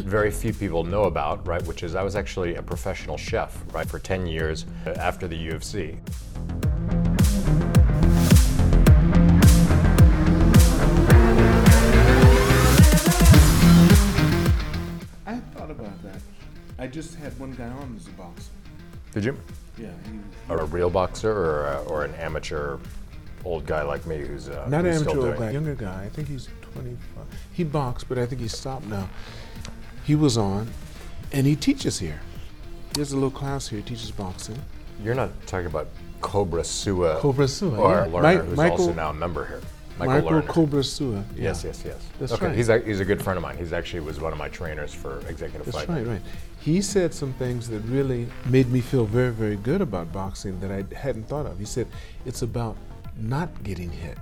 very few people know about, right? Which is I was actually a professional chef, right, for 10 years after the U of C. I thought about that. I just had one guy on as a boxer. Did you? Yeah, he, Or a real boxer or, a, or an amateur old guy like me who's uh, not an who's still amateur old doing guy, younger guy. I think he's 25. He boxed, but I think he stopped now. He was on, and he teaches here. He has a little class here. He teaches boxing. You're not talking about Cobra Sua. Cobra Sua, Or yeah. Lerner, who's Michael- also now a member here. Michael, Michael Lerner. Cobra Sua. yeah. Yes, yes, yes. That's okay, right. he's a, he's a good friend of mine. He's actually was one of my trainers for executive That's fight. right, right. He said some things that really made me feel very, very good about boxing that I hadn't thought of. He said it's about not getting hit.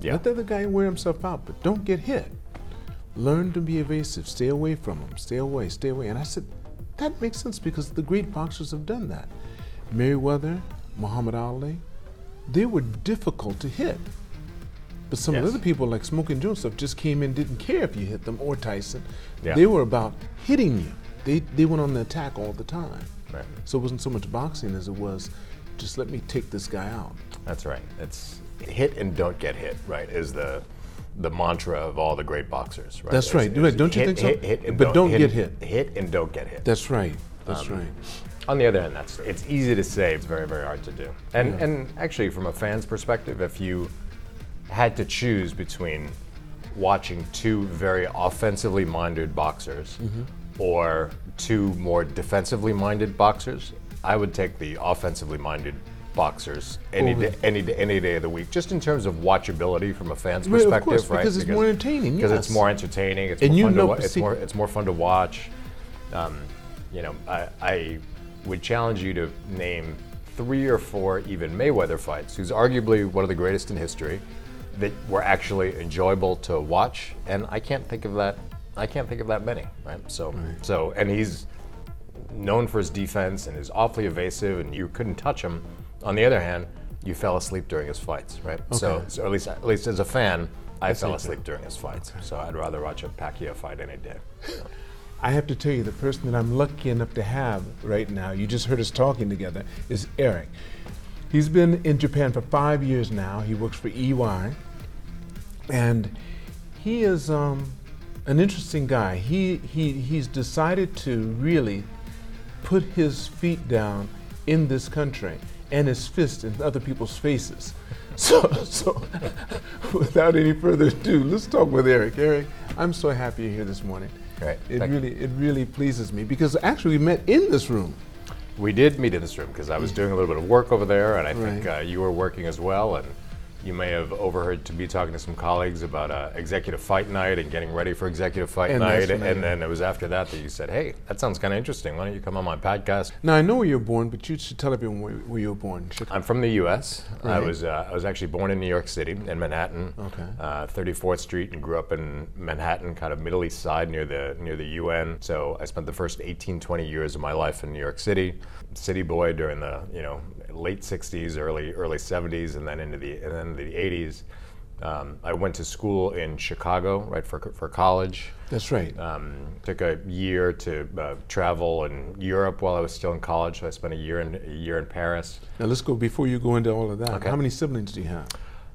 Yeah. Let the other guy wear himself out, but don't get hit. Learn to be evasive. Stay away from them. Stay away. Stay away. And I said, that makes sense because the great boxers have done that. Mayweather, Muhammad Ali, they were difficult to hit. But some of the other people like and Joseph just came in, didn't care if you hit them or Tyson. Yeah. They were about hitting you. They they went on the attack all the time. Right. So it wasn't so much boxing as it was just let me take this guy out. That's right. It's hit and don't get hit. Right is the the mantra of all the great boxers. Right. That's right. Right. Don't you hit, think so? hit, hit, But don't hit, get hit. Hit and don't get hit. That's right. That's Um, right. On the other hand, that's it's easy to say. It's very very hard to do. And Yeah. and actually, from a fan's perspective, if you had to choose between watching two very offensively minded boxers Mm-hmm. or two more defensively minded boxers, I would take the offensively minded boxers any day, any day, any day of the week, just in terms of watchability from a fan's Right, of perspective, course, right? because it's more entertaining, Because it's more entertaining. It's And more you fun know- to wa- it's more it's more fun to watch. Um, you know, I, I would challenge you to name three or four even Mayweather fights, who's arguably one of the greatest in history, that were actually enjoyable to watch. And I can't think of that. I can't think of that many. Right. So so and he's known for his defense and is awfully evasive, and you couldn't touch him. On the other hand, you fell asleep during his fights, right? So, Okay. so at least at least as a fan, I fell see. asleep during his fights. So I'd rather watch a Pacquiao fight any day. I have to tell you, the person that I'm lucky enough to have right now, you just heard us talking together, is Erik. He's been in Japan for five years now. He works for EY. And he is um, an interesting guy. He, he, he's decided to really put his feet down in this country and his fist in other people's faces. So, so without any further ado, let's talk with Erik. Erik, I'm so happy you're here this morning. Right. It Thank you. really, it really pleases me because actually we met in this room. We did meet in this room because I was doing a little bit of work over there, and I think uh, you were working as well. And you may have overheard to be talking to some colleagues about uh, executive fight night and getting ready for executive fight And night. I- And then it was after that that you said, "Hey, that sounds kind of interesting. Why don't you come on my podcast?" Now I know where you're born, but you should tell everyone where, where you were born. Chicago. I'm from the U.S. I was uh, I was actually born in New York City, in Manhattan, Okay. uh, 34th Street, and grew up in Manhattan, kind of Middle East Side near the near the UN. So I spent the first 18, 20 years of my life in New York City, city boy during the you know late 60s, early early 70s, and then into the and then the 80s. Um, I went to school in Chicago, right for for college. That's right. Um, took a year to uh, travel in Europe while I was still in college. So I spent a year in a year in Paris. now let's go before you go into all of that. Okay. How many siblings do you have?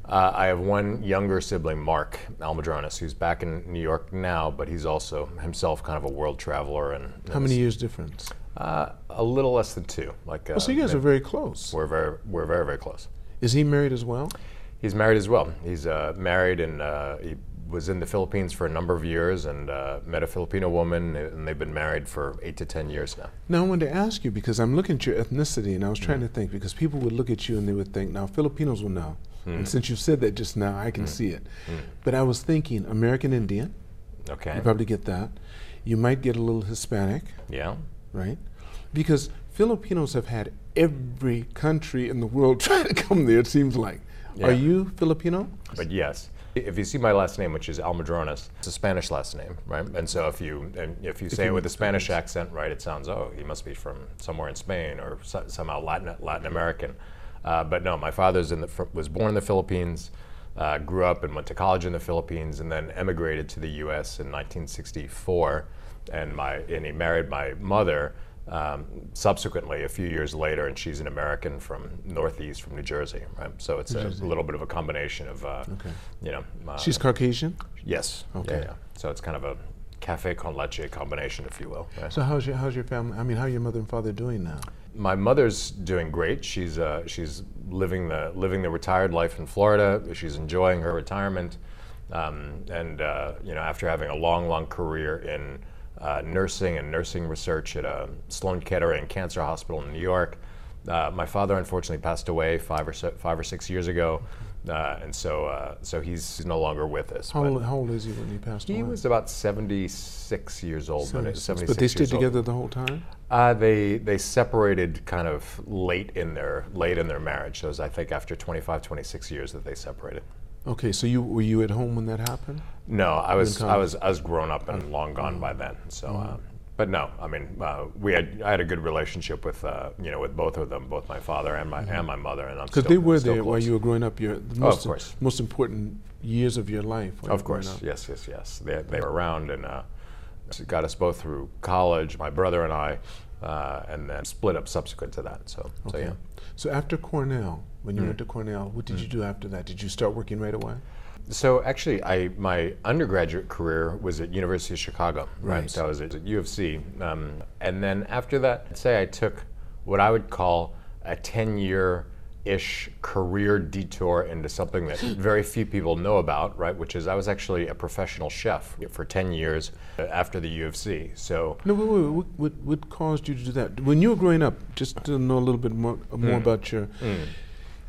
Uh, I have one younger sibling, Mark Almadrones, who's back in New York now, but he's also himself kind of a world traveler and How many years difference? Uh, a little less than two. Like, uh, so you guys are very close. we're very, we're very, very close. Is he married as well? He's married as well. He's uh, married and uh, he was in the Philippines for a number of years and uh, met a Filipino woman, and they've been married for eight to ten years now. Now I wanted to ask you because I'm looking at your ethnicity and I was trying to think because people would look at you and they would think, now Filipinos will know. And since you've said that just now, I can see it. But I was thinking American Indian, Okay. you probably get that. You might get a little Hispanic, Yeah. Right? Because Filipinos have had every country in the world try to come there, it seems like. Are you Filipino? But yes, if you see my last name, which is Almadrones, it's a Spanish last name, right? And so if you and if you say it with a Spanish accent, right, it sounds oh he must be from somewhere in Spain or so, somehow Latin Latin American. Uh, but no, my father's in the was born in the Philippines, Uh, grew up and went to college in the Philippines, and then emigrated to the U.S. in 1964. And my and he married my mother. Um, subsequently, a few years later, and she's an American from Northeast, from New Jersey, right? So it's a little bit of a combination of, uh, you know. Uh, She's Caucasian. yes. Okay. Yeah, yeah. So it's kind of a cafe con leche combination, if you will. right? So how's your how's your family? I mean, how are your mother and father doing now? My mother's doing great. She's uh, she's living the living the retired life in Florida. She's enjoying her retirement, um, and uh, you know, after having a long, long career in uh, nursing and nursing research at uh, Sloan Kettering Cancer Hospital in New York, uh, my father unfortunately passed away five or so, five or six years ago, uh, and so uh, so he's no longer with us. How old, how old is he when he passed he away? He was about seventy six years old. when it- 76. 76 but they stayed years old. together the whole time. Uh, they they separated kind of late in their late in their marriage. So it was I think after 25, 26 years that they separated. Okay, so you were you at home when that happened? No, I was I was I was grown up and long gone by then. So, uh, but no, I mean uh, we had I had a good relationship with uh, you know with both of them, both my father and my and my mother, and I'm Because they were still there while close. you were growing up. Your the Oh, of most, course. most important years of your life. while you Of were growing course, up. yes, yes, yes. They, they were around and uh, got us both through college, my brother and I, uh, and then split up subsequent to that. So, so Okay. yeah. So after Cornell, when Mm. you went to Cornell, what did you do after that? Did you start working right away? So actually, I my undergraduate career was at University of Chicago. Right. So I was at U of C, um, and then after that, I'd say I took what I would call a ten-year ish career detour into something that very few people know about, right? Which is I was actually a professional chef for ten years after the U of C. So No, wait, wait, what, what, what caused you to do that? When you were growing up, just to know a little bit more, uh, Mm. more about your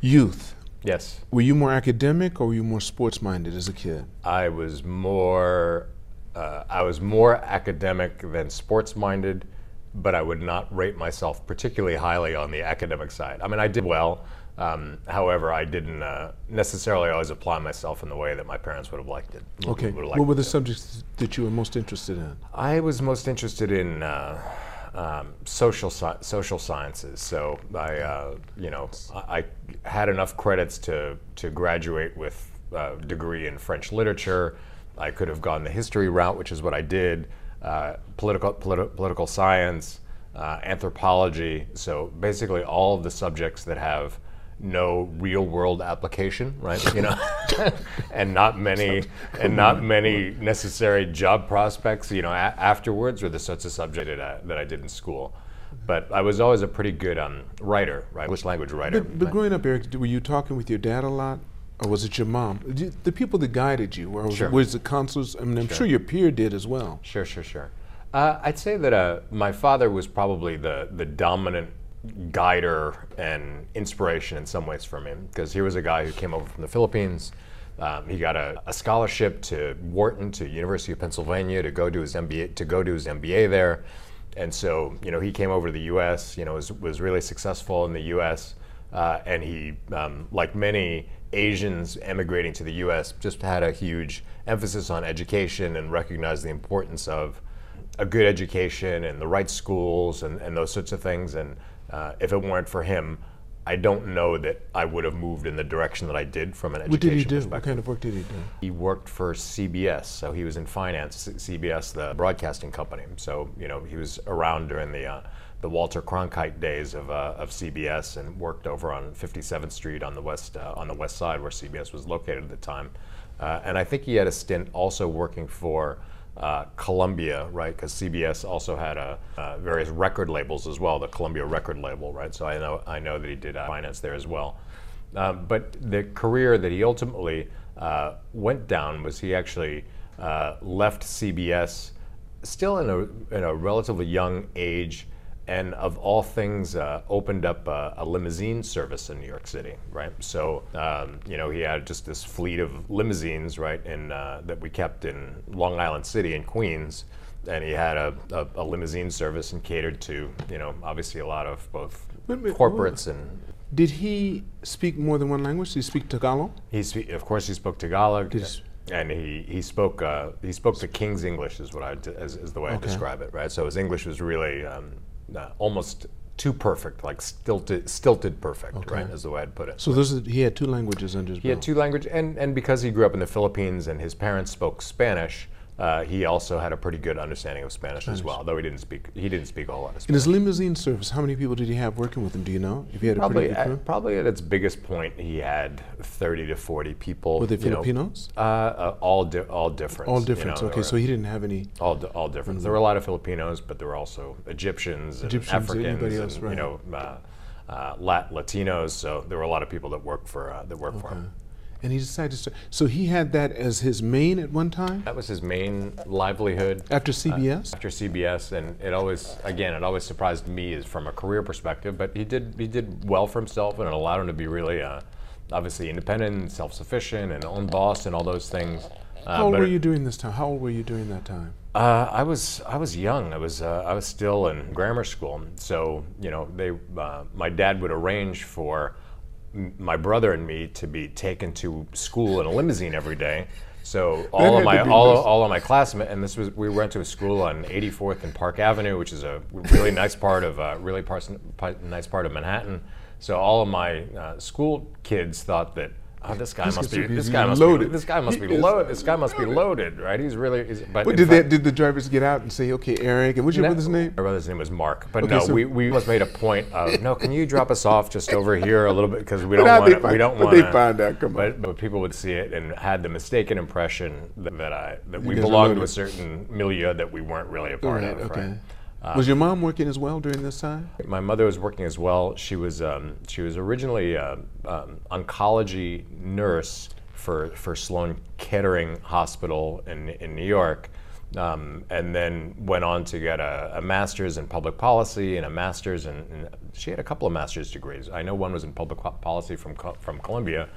youth, yes, were you more academic or were you more sports minded as a kid? I was more uh, I was more academic than sports minded, but I would not rate myself particularly highly on the academic side. I mean, I did well. Um, however, I didn't uh, necessarily always apply myself in the way that my parents would have liked it. Okay. liked What were the subjects that you were most interested in? I was most interested in uh, um, social sci- social sciences. So I, uh, you know, I, I had enough credits to to graduate with a degree in French literature. I could have gone the history route, which is what I did. Uh, political politi- political science, uh, anthropology. So basically, all of the subjects that have no real world application, right? You know, and not many and not many necessary job prospects. You know, a- afterwards were the sorts of subject that I, that I did in school. But I was always a pretty good um, writer, right? English language writer. But, but growing up, Erik, were you talking with your dad a lot? Or was it your mom? The people that guided you, or was, Sure. was it counselors? I mean, I'm sure. your peer did as well. Sure, sure, sure. Uh, I'd say that uh, my father was probably the, the dominant guider and inspiration in some ways for me because he was a guy who came over from the Philippines. Um, he got a, a scholarship to Wharton, to University of Pennsylvania, to go do his MBA, to go do his MBA there, and so you know he came over to the U.S. You know was was really successful in the U.S. Uh, and he, um, like many Asians emigrating to the U.S., just had a huge emphasis on education and recognized the importance of a good education and the right schools and, and those sorts of things. And uh, if it weren't for him, I don't know that I would have moved in the direction that I did from an education What did he do? What kind of work did he do? He worked for CBS, so he was in finance. CBS, the broadcasting company. So you know he was around during the uh, the Walter Cronkite days of, uh, of CBS and worked over on 57th Street on the west uh, on the west side where CBS was located at the time. Uh, and I think he had a stint also working for uh, Columbia, right? Because CBS also had a, uh, various record labels as well, the Columbia record label, right? So I know I know that he did uh, finance there as well. Um, but the career that he ultimately uh, went down was he actually uh, left CBS still in a, in a relatively young age, and of all things, uh, opened up a, a limousine service in New York City, right? So, um, you know, he had just this fleet of limousines, right, in, uh, that we kept in Long Island City in Queens. And he had a, a, a limousine service and catered to, you know, obviously a lot of both Wait a minute, corporates and Did he speak more than one language? Did he speak Tagalog? He spe- of course, he spoke Tagalog, Did and he, he spoke uh, he spoke the King's English, is what I as, is the way I describe it, right? So his English was really um, uh, almost too perfect, like stilted, stilted perfect, right? Is the way I'd put it. So he had two languages under his He had two language, and, and because he grew up in the Philippines and his parents spoke Spanish, uh, he also had a pretty good understanding of Spanish, as well. Though he didn't speak, he didn't speak a whole lot of Spanish. In his limousine service, how many people did he have working with him? Do you know? If he had a Probably, pretty good crew? at, probably at its biggest point, he had thirty to forty people. Were they you know, Filipinos? uh, uh, all di- all different. All you different. know, okay, there so he didn't have any. all di- all different. There were a lot of Filipinos, but there were also Egyptians and Africans anybody and right. you know uh, uh, Latinos. So there were a lot of people that worked for uh, that worked for him. And he decided to start. So he had that as his main at one time That was his main livelihood. after CBS? after CBS, and it always, again, it always surprised me is from a career perspective. But he did, he did well for himself, and it allowed him to be really, uh, obviously independent, and self-sufficient, and own boss, and all those things. Uh, How old were you during this time? How old were you during that time? Uh, I was, I was young. I was, uh, I was still in grammar school. So you know, they, uh, my dad would arrange for my brother and me to be taken to school in a limousine every day. So all of my all, all of my classmates, and this was we went to a school on 84th and Park Avenue, which is a really nice part of uh, really pi- nice part of Manhattan. So all of my uh, school kids thought that. Oh, this guy This must be. be This guy must be. loaded. This guy must He be loaded. This guy must be loaded, right? He's really. He's, but did, fact- they, did the drivers get out and say, okay, Erik, and what's your no, brother's name? My brother's name was Mark. But Okay, no, so- we, we almost made a point of no. Can you drop us off just over here a little bit because we don't want to. We don't but want they find out, come on. But, but people would see it and had the mistaken impression that, that I that we belonged to a certain milieu that we weren't really a part Right, of. okay. Right? Was your mom working as well during this time? My mother was working as well. She was um, she was originally a um, oncology nurse for for Sloan Kettering Hospital in in New York, um, and then went on to get a, a master's in public policy and a master's in, in. She had a couple of master's degrees. I know one was in public policy from from Columbia,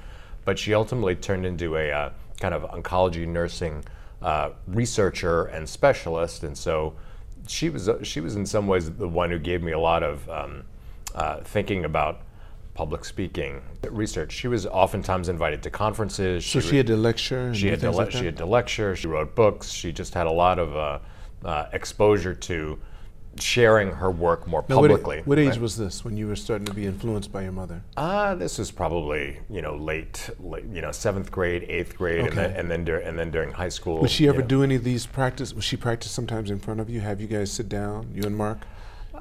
but she ultimately turned into a uh, kind of oncology nursing uh, researcher and specialist, and so she was uh, she was in some ways the one who gave me a lot of um, uh, thinking about public speaking research. She was oftentimes invited to conferences. So she had to lecture she had to le- like she had to lecture. She wrote books. She just had a lot of uh, uh, exposure to sharing her work more Now, what, publicly. what age right? was this when you were starting to be influenced by your mother? Uh, this was probably you know late, late you know seventh grade, eighth grade, and then and then, dur- and then during high school. Would she ever know. do any of these practice? Would she practice sometimes in front of you? Have you guys sit down, you and Mark?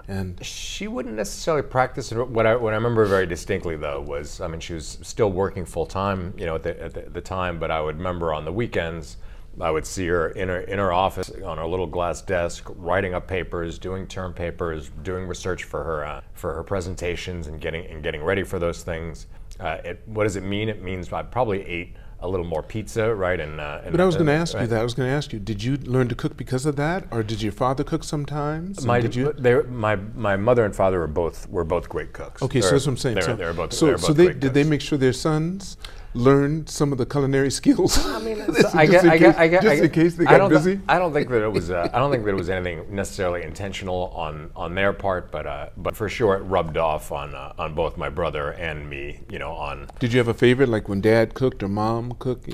And She wouldn't necessarily practice. What I what I remember very distinctly though was, I mean, she was still working full time, you know, at the, at the the time. But I would remember on the weekends, I would see her in her in her office on her little glass desk, writing up papers, doing term papers, doing research for her uh, for her presentations, and getting and getting ready for those things. Uh, it, what does it mean? It means I probably ate a little more pizza, right? And, uh, and but I was going to ask you that. I was going to ask you: Did you learn to cook because of that, or did your father cook sometimes? My, did you? they, my my mother and father were both were both great cooks. Okay, so They're- that's what I'm saying. They're, so, they're both. so, they're so they did they make sure their sons learned some of the culinary skills? I mean, I get, I get, I get, just in case they I got don't thi- busy. I don't think that it was. Uh, I don't think that it was anything necessarily intentional on on their part, but uh, but for sure it rubbed off on uh, on both my brother and me. You know, on Did you have a favorite, like when Dad cooked or Mom cooked,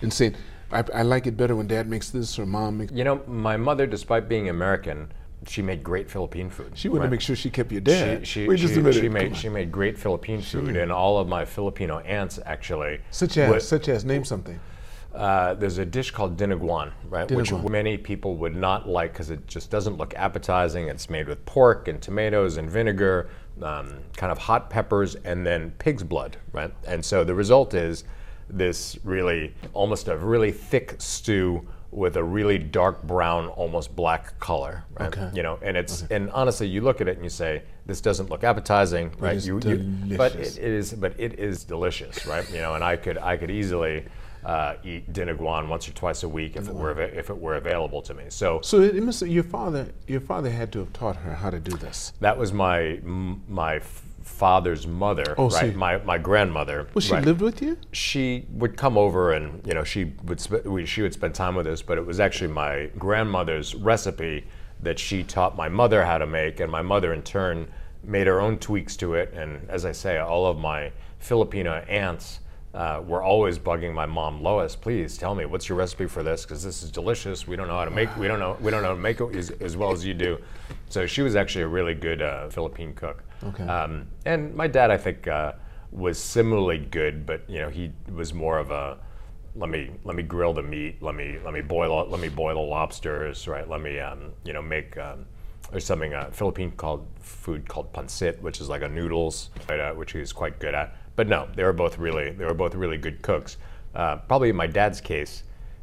and saying, I, "I like it better when Dad makes this or Mom makes." you know, my mother, despite being American, she made great Philippine food. She wanted right? to make sure she kept you dead. She, she, Wait just she- a minute. she made she made great Philippine food, and all of my Filipino aunts actually. such as would- such as name something. Uh, there's a dish called dinuguan, right? Which many people would not like because it just doesn't look appetizing. It's made with pork and tomatoes and vinegar, um, kind of hot peppers, and then pig's blood, right? And so the result is this really almost a really thick stew with a really dark brown, almost black color, right? Okay. You know, and it's and honestly, you look at it and you say, this doesn't look appetizing, right? you, you, but it, is, but it is delicious, right? You know, and I could I could easily uh, eat dinuguan once or twice a week if it were if it were available to me. So So it must your father your father had to have taught her how to do this. that was my my father's mother, Oh, right? my my grandmother. Well, she right? lived with you. she would come over and you know she would sp- we, she would spend time with us but it was actually my grandmother's recipe that she taught my mother how to make and my mother in turn made her own tweaks to it and as i say all of my filipino aunts uh, were always bugging my mom, Lois, please tell me what's your recipe for this because this is delicious. We don't know how to make. We don't know. We don't know how to make it as, as well as you do. So she was actually a really good uh, Philippine cook. Okay. Um, and my dad, I think, uh, was similarly good, but you know, he was more of a let me let me grill the meat. Let me let me boil let me boil the lobsters. Right. Let me um, you know make. Um, there's something uh, Philippine called food called pancit, which is like a noodles, right, uh, which he's quite good at. But no, they were both really they were both really good cooks. Uh, probably in my dad's case,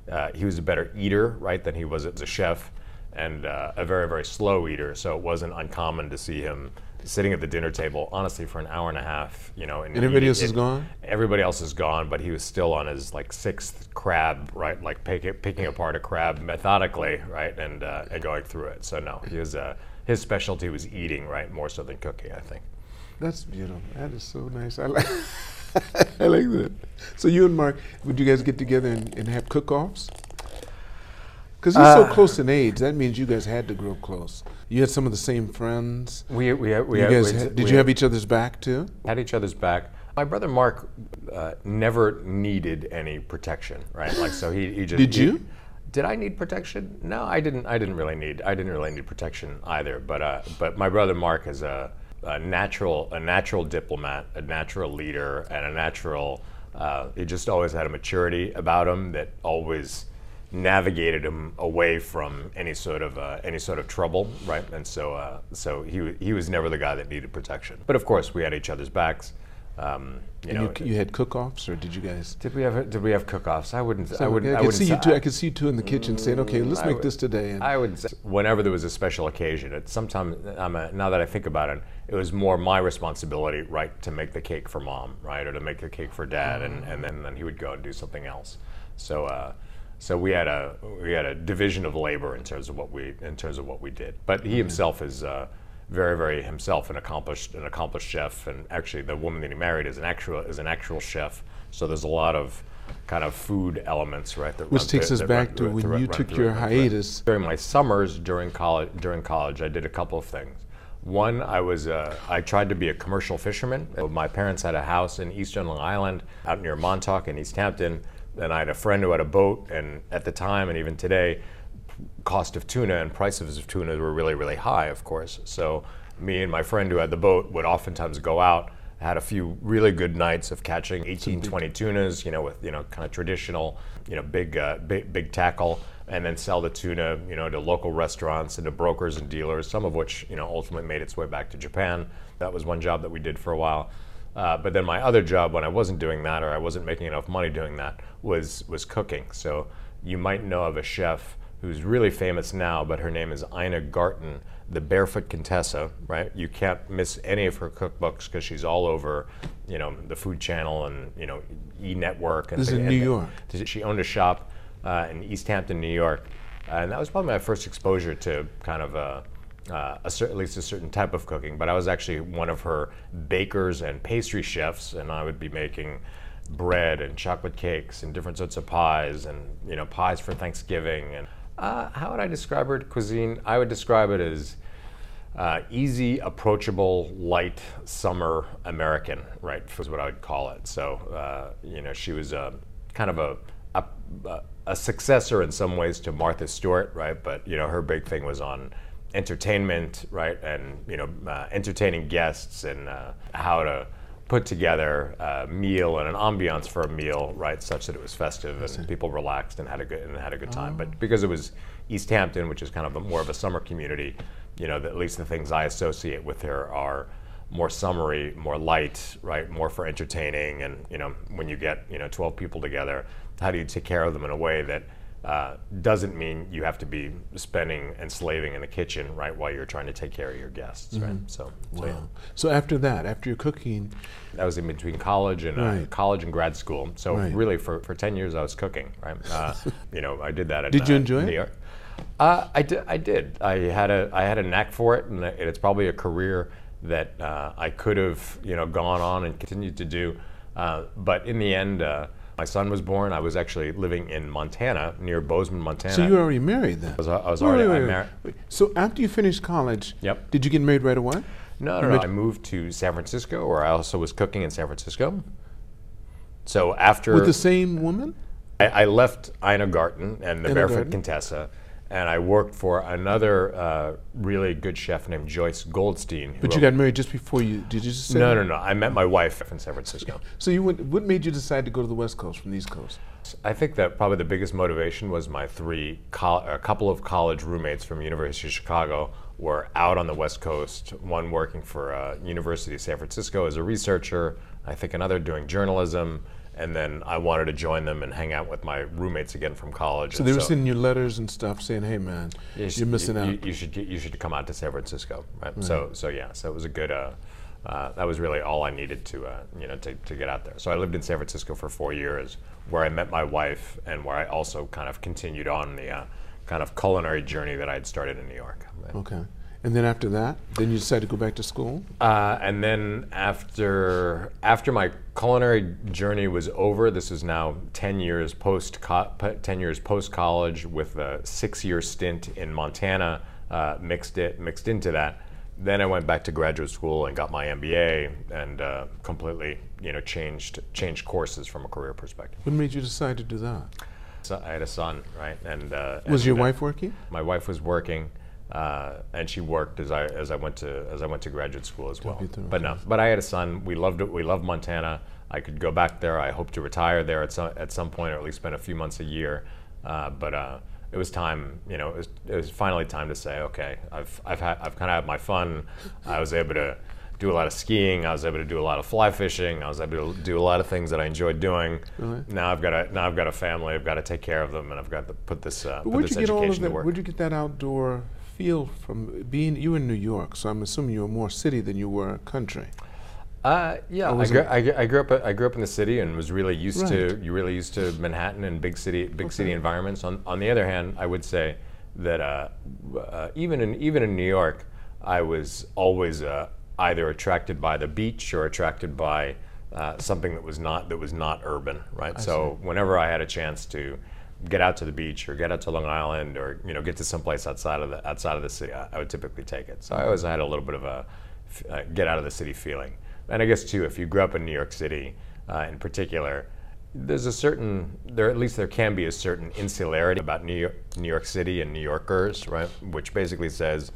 uh, he was a better eater, right, than he was as a chef, and uh, a very very slow eater. So it wasn't uncommon to see him sitting at the dinner table, honestly, for an hour and a half. You know, and else is it- gone? Everybody else is gone, but he was still on his like sixth crab, right? Like picking, picking apart a crab methodically, right, and uh, and going through it. So no, he was uh, his specialty was eating, right, more so than cooking, I think. That's beautiful. That is so nice. I like. I like that. So you and Mark, would you guys get together and, and have cook-offs? Because you're so Uh, close in age, that means you guys had to grow close. You had some of the same friends. We we we you guys we- had- did we you have each other's back too? had each other's back. My brother Mark uh, never needed any protection, right? Like so he, he just Did he- you? Did I need protection? No, I didn't. I didn't really need. I didn't really need protection either. But uh, but my brother Mark is a, a natural a natural diplomat, a natural leader, and a natural. Uh, he just always had a maturity about him that always navigated him away from any sort of uh, any sort of trouble, right? And so uh, so he he was never the guy that needed protection. But of course, we had each other's backs. Um, you know, you, you had cook-offs, or did you guys? did we have did we have cook-offs? I wouldn't. I wouldn't. I, I could see you two. I- I could see you two in the kitchen saying, "Okay, let's I make would- this today." And I would say whenever there was a special occasion. It sometimes I'm a, now that I think about it, it was more my responsibility, right, to make the cake for mom, right, or to make the cake for dad, and, and then, then he would go and do something else. So uh, so we had a we had a division of labor in terms of what we in terms of what we did. But he himself is. Uh, very, very himself an accomplished an accomplished chef, and actually the woman that he married is an actual is an actual chef. So there's a lot of kind of food elements, right? That Which takes through- us back run to when run- you run took your run through it. hiatus. During my summers during college, during college, I did a couple of things. One, I was uh, I tried to be a commercial fisherman. My parents had a house in Eastern Long Island, out near Montauk in East Hampton. And I had a friend who had a boat, and at the time, and even today, cost of tuna and prices of tuna were really, really high, of course. So me and my friend who had the boat would oftentimes go out, had a few really good nights of catching 18, 20 tunas, you know, with, you know, kind of traditional, you know, big, uh, big, big tackle, and then sell the tuna, you know, to local restaurants and to brokers and dealers, some of which, you know, ultimately made its way back to Japan. That was one job that we did for a while. Uh, but then my other job, when I wasn't doing that or I wasn't making enough money doing that, was was cooking. So you might know of a chef who's really famous now, but her name is Ina Garten, the Barefoot Contessa. Right? You can't miss any of her cookbooks because she's all over, you know, the Food Channel and you know E Network. And This is in New. York. She owned a shop uh, in East Hampton, New York, and that was probably my first exposure to kind of a, uh, a cer- at least a certain type of cooking. But I was actually one of her bakers and pastry chefs, and I would be making bread and chocolate cakes and different sorts of pies and you know pies for Thanksgiving. And uh, how would I describe her cuisine? I would describe it as uh, easy, approachable, light summer American, right? Was what I would call it. So uh, you know, she was a kind of a, a a successor in some ways to Martha Stewart, right? But you know, her big thing was on entertainment, right? And you know, uh, entertaining guests and uh, how to put together a meal and an ambiance for a meal, right, such that it was festive and people relaxed and had a good and had a good time. But oh. because it was East Hampton, which is kind of a, more of a summer community, you know, the, at least the things I associate with her are more summery, more light, right, more for entertaining. And you know, when you get you know 12 people together, how do you take care of them in a way that uh, doesn't mean you have to be spending and slaving in the kitchen, right, while you're trying to take care of your guests, right? So, so yeah. Wow. So after that, after your cooking, That was in between college and uh, college and grad school. So Right. really, for, for ten years, I was cooking. Right. Uh, you know, I did that. At, Did you uh, enjoy New it? York. Uh, I did. I did. I had a I had a knack for it, and it's probably a career that uh, I could have you know gone on and continued to do. Uh, but in the end, uh, my son was born. I was actually living in Montana, near Bozeman, Montana. so you were already married then. I was, I was Wait, already wait, I wait, married. So after you finished college, Yep. did you get married right away? No, no, no. I moved to San Francisco, where I also was cooking in San Francisco. So after With the same woman? I, I left Ina Garten and the Ina Barefoot Garten. Contessa, and I worked for another uh, really good chef named Joyce Goldstein. But you got married just before you, did you just say no, that? no, no. I met my wife in San Francisco. So you went, what made you decide to go to the West Coast from the East Coast? I think that probably the biggest motivation was my three, a couple of college roommates from University of Chicago were out on the West Coast. One working for uh, University of San Francisco as a researcher. I think another doing journalism. And then I wanted to join them and hang out with my roommates again from college. So and they were sending you letters and stuff saying, hey man, you you're should- missing you, out. You, you should you should come out to San Francisco, right? So so yeah, so it was a good. Uh, uh, that was really all I needed to uh, you know to, to get out there. So I lived in San Francisco for four years, where I met my wife, and where I also kind of continued on the uh, kind of culinary journey that I had started in New York. okay. And then after that, then you decided to go back to school? Uh, and then after after my culinary journey was over, this is now ten years post ten years post college with a six year stint in Montana uh, mixed it mixed into that. Then I went back to graduate school and got my MBA and uh, completely you know changed changed courses from a career perspective. What made you decide to do that? So I had a son, right? And uh, Was your wife working? my wife was working, uh, and she worked as I as I went to as I went to graduate school as well. But no, but I had a son. We loved it. We loved Montana. I could go back there. I hope to retire there at some at some point, or at least spend a few months a year. Uh, but uh, it was time. You know, it was, it was finally time to say, okay, I've I've I've kind of had my fun. I was able to do a lot of skiing. I was able to do a lot of fly fishing. I was able to do a lot of things that I enjoyed doing. Really? Now I've got a now I've got a family. I've got to take care of them, and I've got to put this uh, put this you get all of education to work. Where'd you get that outdoor feel from being? You in New York, so I'm assuming you were more city than you were country. Uh, yeah, I grew, I, I grew up. I grew up in the city and was really used to. You really used to Manhattan and big city, big city environments. On on the other hand, I would say that uh, uh, even in even in New York, I was always uh, either attracted by the beach or attracted by uh, something that was not that was not urban, right? so whenever I had a chance to get out to the beach or get out to Long Island or you know get to someplace outside of the outside of the city, I, I would typically take it. So I always had a little bit of a uh, get out of the city feeling. And I guess too, if you grew up in New York City, uh, in particular, there's a certain there at least there can be a certain insularity about New York, New York City and New Yorkers, right? Which basically says,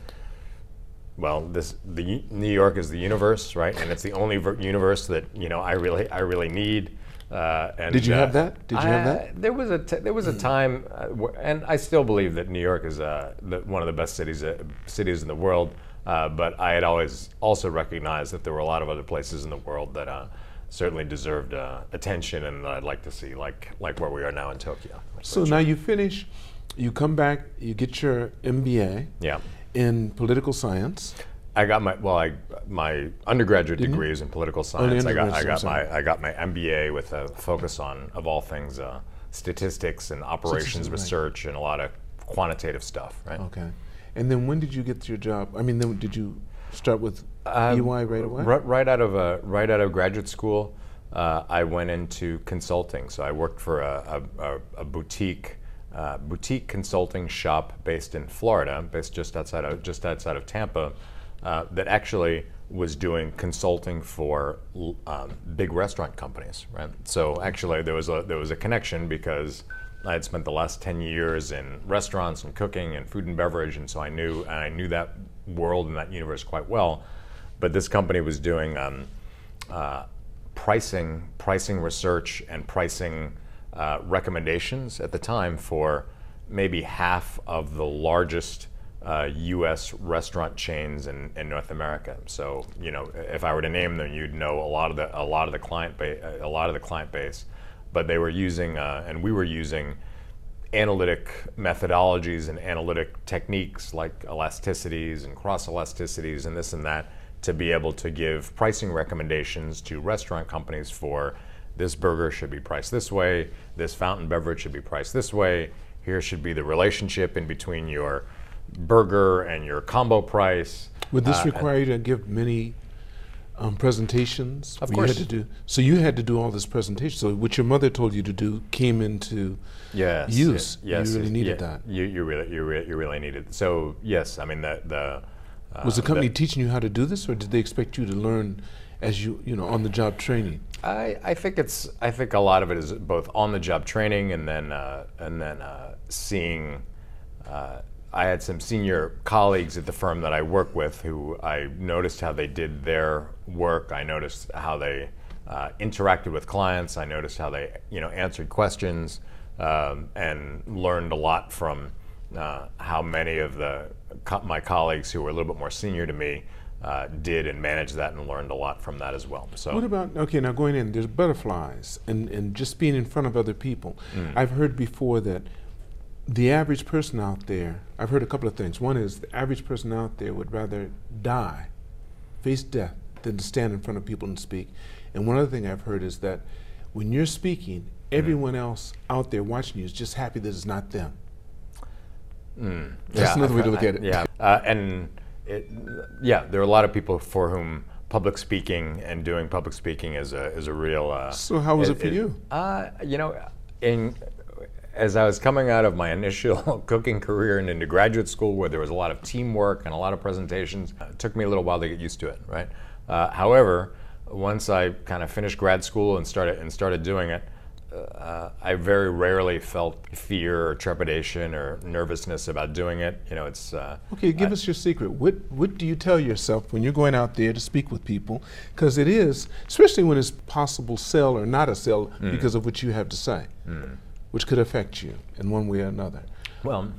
well, this the New York is the universe, right? And it's the only ver- universe that you know I really I really need. Uh, and, Did you have uh, that? Did you have that? There was a t- there was a time, uh, and I still believe that New York is uh, the, one of the best cities uh, cities in the world. Uh, but I had always also recognized that there were a lot of other places in the world that uh, certainly deserved uh, attention, and that I'd like to see, like like where we are now in Tokyo. So now you finish, you come back, you get your MBA yeah. in political science. I got my well, I my undergraduate Didn't you? degree is in political science. I got I got my I got my MBA with a focus on of all things uh, statistics and operations right. research and a lot of quantitative stuff. Right. Okay. And then when did you get your job? I mean, then did you start with Um, EY right away? Right, right out of uh, right out of graduate school, uh, I went into consulting. So I worked for a, a, a, a boutique uh, boutique consulting shop based in Florida, based just outside of just outside of Tampa, uh, that actually was doing consulting for um, big restaurant companies. Right. So actually, there was a there was a connection because. I had spent the last ten years in restaurants and cooking and food and beverage, and so I knew and I knew that world and that universe quite well. But this company was doing um, uh, pricing, pricing research, and pricing uh, recommendations at the time for maybe half of the largest uh, U.S. restaurant chains in, in North America. So, you know, if I were to name them, you'd know a lot of the a lot of the client ba- a lot of the client base. But they were using, uh, and we were using analytic methodologies and analytic techniques like elasticities and cross elasticities and this and that to be able to give pricing recommendations to restaurant companies for this burger should be priced this way, this fountain beverage should be priced this way, here should be the relationship in between your burger and your combo price. Would this Uh, require you to give many um, presentations? Of where You had to do, so you had to do all this presentation. So what your mother told you to do came into yes, use. ye- Yes, you really needed yeah, that. You, you really, you, re- you really needed. So yes, I mean the the. Uh, Was the company the- teaching you how to do this, or did they expect you to learn as you, you know, on the job training? I, I think it's I think a lot of it is both on the job training and then uh, and then uh, seeing. I had some senior colleagues at the firm that I work with who I noticed how they did their work. I noticed how they uh, interacted with clients. I noticed how they you know answered questions um, and learned a lot from uh, how many of the co- my colleagues who were a little bit more senior to me uh, did and managed that and learned a lot from that as well. So What about okay? Now going in, there's butterflies and and just being in front of other people. Mm. I've heard before that the average person out there. I've heard a couple of things. One is the average person out there would rather die, face death, than to stand in front of people and speak. And one other thing I've heard is that when you're speaking, everyone else out there watching you is just happy that it's not them. Mm, That's another way to look at it. Yeah, uh, and it, yeah, there are a lot of people for whom public speaking and doing public speaking is a is a real. Uh, So how was it for you? Uh, you know, in as I was coming out of my initial cooking career and into graduate school, where there was a lot of teamwork and a lot of presentations, it took me a little while to get used to it. Right. Uh, however, once I kind of finished grad school and started and started doing it, uh, I very rarely felt fear or trepidation or nervousness about doing it. You know, it's uh, Okay, give us your secret. What what do you tell yourself when you're going out there to speak with people? Because it is, especially when it's possible sell or not a sell because of what you have to say, which could affect you in one way or another. well,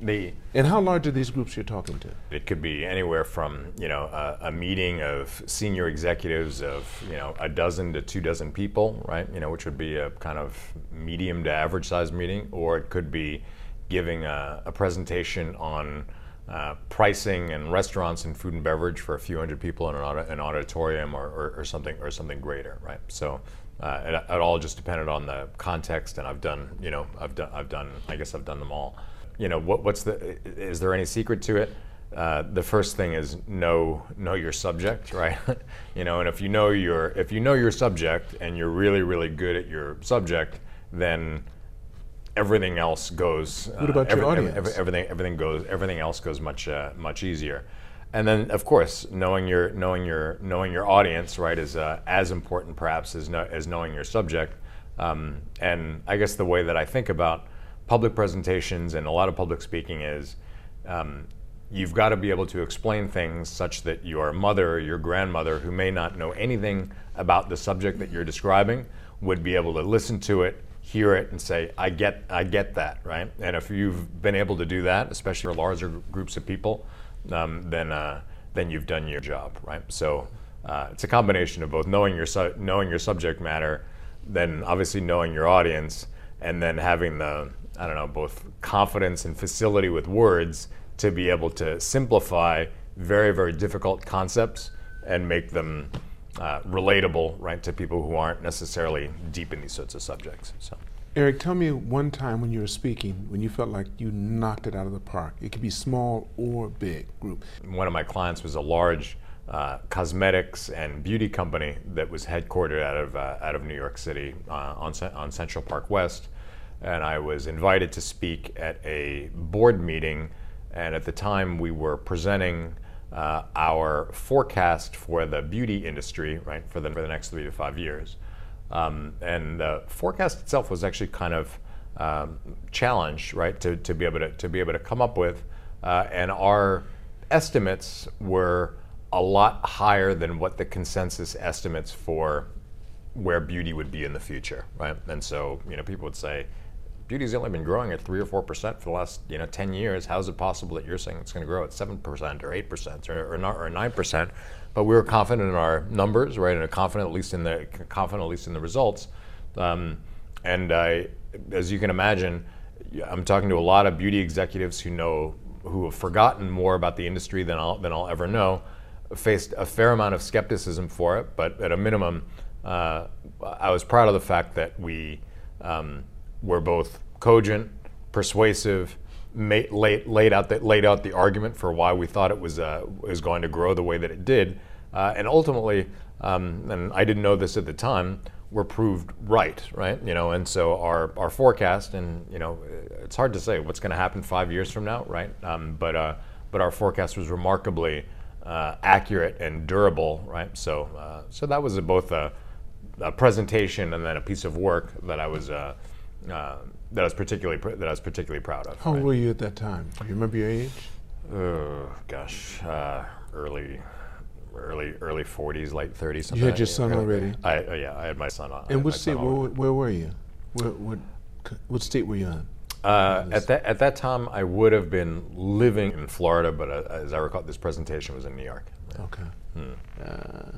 the And how large are these groups you're talking to? It could be anywhere from you know a, a meeting of senior executives of you know a dozen to two dozen people, right? You know, which would be a kind of medium to average size meeting, or it could be giving a, a presentation on uh, pricing and restaurants and food and beverage for a few hundred people in an, an auditorium or, or, or something or something greater, right? So. Uh, it, it all just depended on the context, and I've done, you know, I've done, I've done, I guess I've done them all. You know what, what's the is there any secret to it? Uh, the first thing is know know your subject right? You know and if you know your if you know your subject and you're really really good at your subject then everything else goes uh, What about your every- every- audience? every- everything everything goes everything else goes much uh, much easier and then of course knowing your knowing your knowing your audience right is uh, as important perhaps as know, as knowing your subject um, and I guess the way that I think about public presentations and a lot of public speaking is um, you've got to be able to explain things such that your mother or your grandmother, who may not know anything about the subject that you're describing, would be able to listen to it, hear it, and say, "I get, I get that." Right? And if you've been able to do that, especially for larger groups of people, um, then uh, then you've done your job. Right? So uh, it's a combination of both knowing your su- knowing your subject matter, then obviously knowing your audience, and then having the I don't know, both confidence and facility with words to be able to simplify very, very difficult concepts and make them uh, relatable, right, to people who aren't necessarily deep in these sorts of subjects. So, Erik, tell me one time when you were speaking when you felt like you knocked it out of the park. It could be small or big group. one of my clients was a large uh, cosmetics and beauty company that was headquartered out of uh, out of New York City uh, on on Central Park West, and I was invited to speak at a board meeting. And at the time, we were presenting uh, our forecast for the beauty industry, right, for the for the next three to five years. Um, and the forecast itself was actually kind of um, challenged, right, to, to be able to to be able to come up with. Uh, and our estimates were a lot higher than what the consensus estimates for where beauty would be in the future, right? And so, you know, people would say, beauty's only been growing at three or four percent for the last, you know, ten years. How is it possible that you're saying it's going to grow at seven percent or eight percent or or nine percent? But we were confident in our numbers, right? And confident at least in the confident at least in the results. Um, and I, as you can imagine, I'm talking to a lot of beauty executives who know who have forgotten more about the industry than I'll than I'll ever know. Faced a fair amount of skepticism for it, but at a minimum, uh, I was proud of the fact that we um, were both cogent, persuasive, ma- laid, laid out the, laid out the argument for why we thought it was uh, was going to grow the way that it did, uh, and ultimately, um, and I didn't know this at the time, were proved right, right? You know, and so our our forecast, and you know, it's hard to say what's going to happen five years from now, right? Um, but uh, but our forecast was remarkably uh, accurate and durable, right? So uh, so that was both a a presentation and then a piece of work that I was uh, uh, that I was particularly pr- that I was particularly proud of. How right? old were you at that time? Do you remember your age? Oh gosh, uh, early, early, early forties, late thirties. You had your son already? I uh, yeah, I had my son on. And had what state? Where, where were you? Where, what, what state were you in? Uh, at that at that time, I would have been living in Florida, but uh, as I recall, this presentation was in New York. Okay. Hmm. Uh,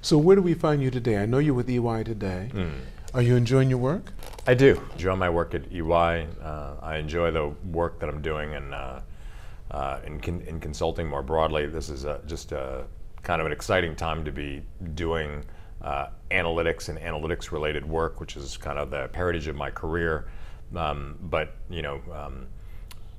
so where do we find you today? I know you're with EY today. Hmm. Are you enjoying your work? I do enjoy my work at EY. Uh, I enjoy the work that I'm doing in uh, uh, in, con- in consulting more broadly. This is uh, just a, kind of an exciting time to be doing uh, analytics and analytics related work, which is kind of the heritage of my career. Um, but you know, um,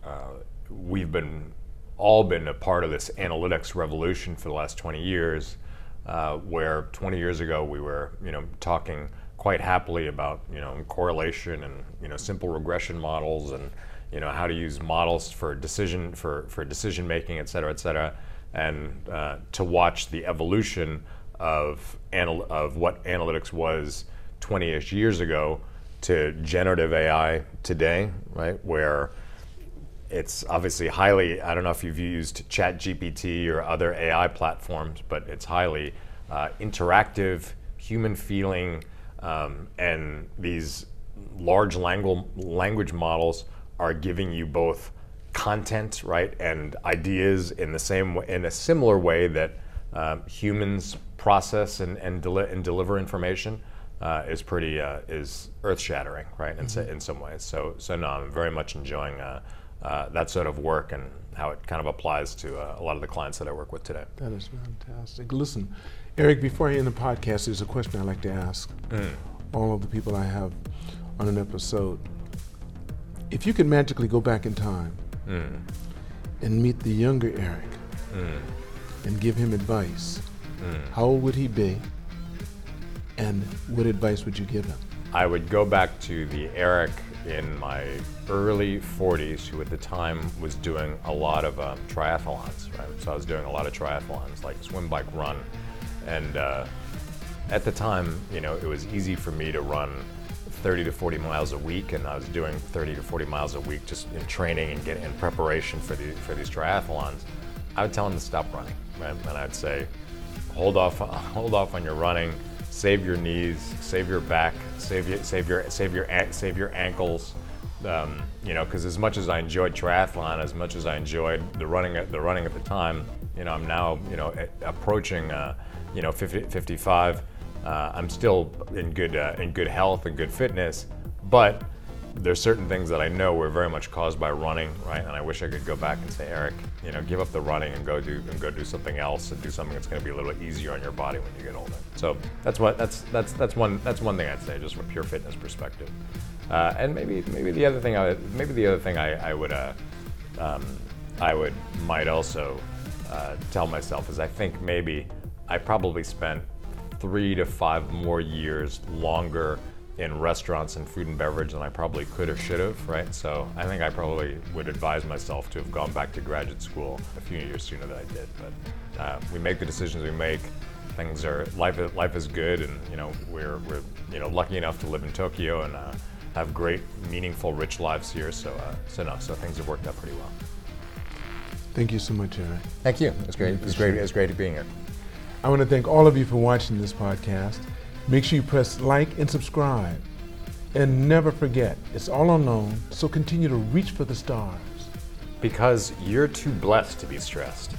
uh, we've been all been a part of this analytics revolution for the last 20 years, uh, where 20 years ago we were, you know, talking quite happily about, you know, correlation and, you know, simple regression models and, you know, how to use models for decision for, for decision making, et cetera, et cetera, and uh, to watch the evolution of anal- of what analytics was 20ish years ago to generative AI today, right? Where it's obviously highly i don't know if you've used ChatGPT or other ai platforms but it's highly uh, interactive human feeling um, and these large langu- language models are giving you both content right and ideas in the same way, in a similar way that um, humans process and, and, deli- and deliver information uh, is pretty uh, is earth shattering right in, so, in some ways so so no I'm very much enjoying uh, uh, that sort of work and how it kind of applies to uh, a lot of the clients that I work with today. That is fantastic. Listen, Erik, before I end the podcast, there's a question I like to ask mm. all of the people I have on an episode. If you could magically go back in time mm. and meet the younger Erik mm. and give him advice, how old would he be? And what advice would you give him? I would go back to the Erik in my early 40s, who at the time was doing a lot of um, triathlons, right? So I was doing a lot of triathlons, like swim, bike, run. And uh, at the time, you know, it was easy for me to run 30 to 40 miles a week, and I was doing 30 to 40 miles a week just in training and getting in preparation for, the, for these triathlons. I would tell him to stop running, right? And I'd say, hold off, hold off on your running, save your knees, save your back, save your, save your, save your, save your ankles. Um, you know, because as much as I enjoyed triathlon, as much as I enjoyed the running at the running at the time, you know, I'm now, you know, approaching, uh, you know, 50, 55. Uh, I'm still in good uh, in good health and good fitness, but there's certain things that I know were very much caused by running, right? And I wish I could go back and say, Erik, you know, give up the running and go do and go do something else and do something that's going to be a little easier on your body when you get older. So that's what that's that's that's one that's one thing I'd say, just from a pure fitness perspective. Uh, and maybe maybe the other thing I maybe the other thing I, I would uh, um, I would might also uh, tell myself is I think maybe I probably spent three to five more years longer in restaurants and food and beverage than I probably could or should have, right? So I think I probably would advise myself to have gone back to graduate school a few years sooner than I did. But uh, we make the decisions we make. Things are life. is- Life is good, and you know we're we're you know lucky enough to live in Tokyo and uh, have great, meaningful, rich lives here. So uh, so no, so things have worked out pretty well. Thank you so much, Erik. Thank you. It's great. It's great. It was great being here. I want to thank all of you for watching this podcast. Make sure you press like and subscribe. And never forget, it's all unknown, so continue to reach for the stars. Because you're too blessed to be stressed.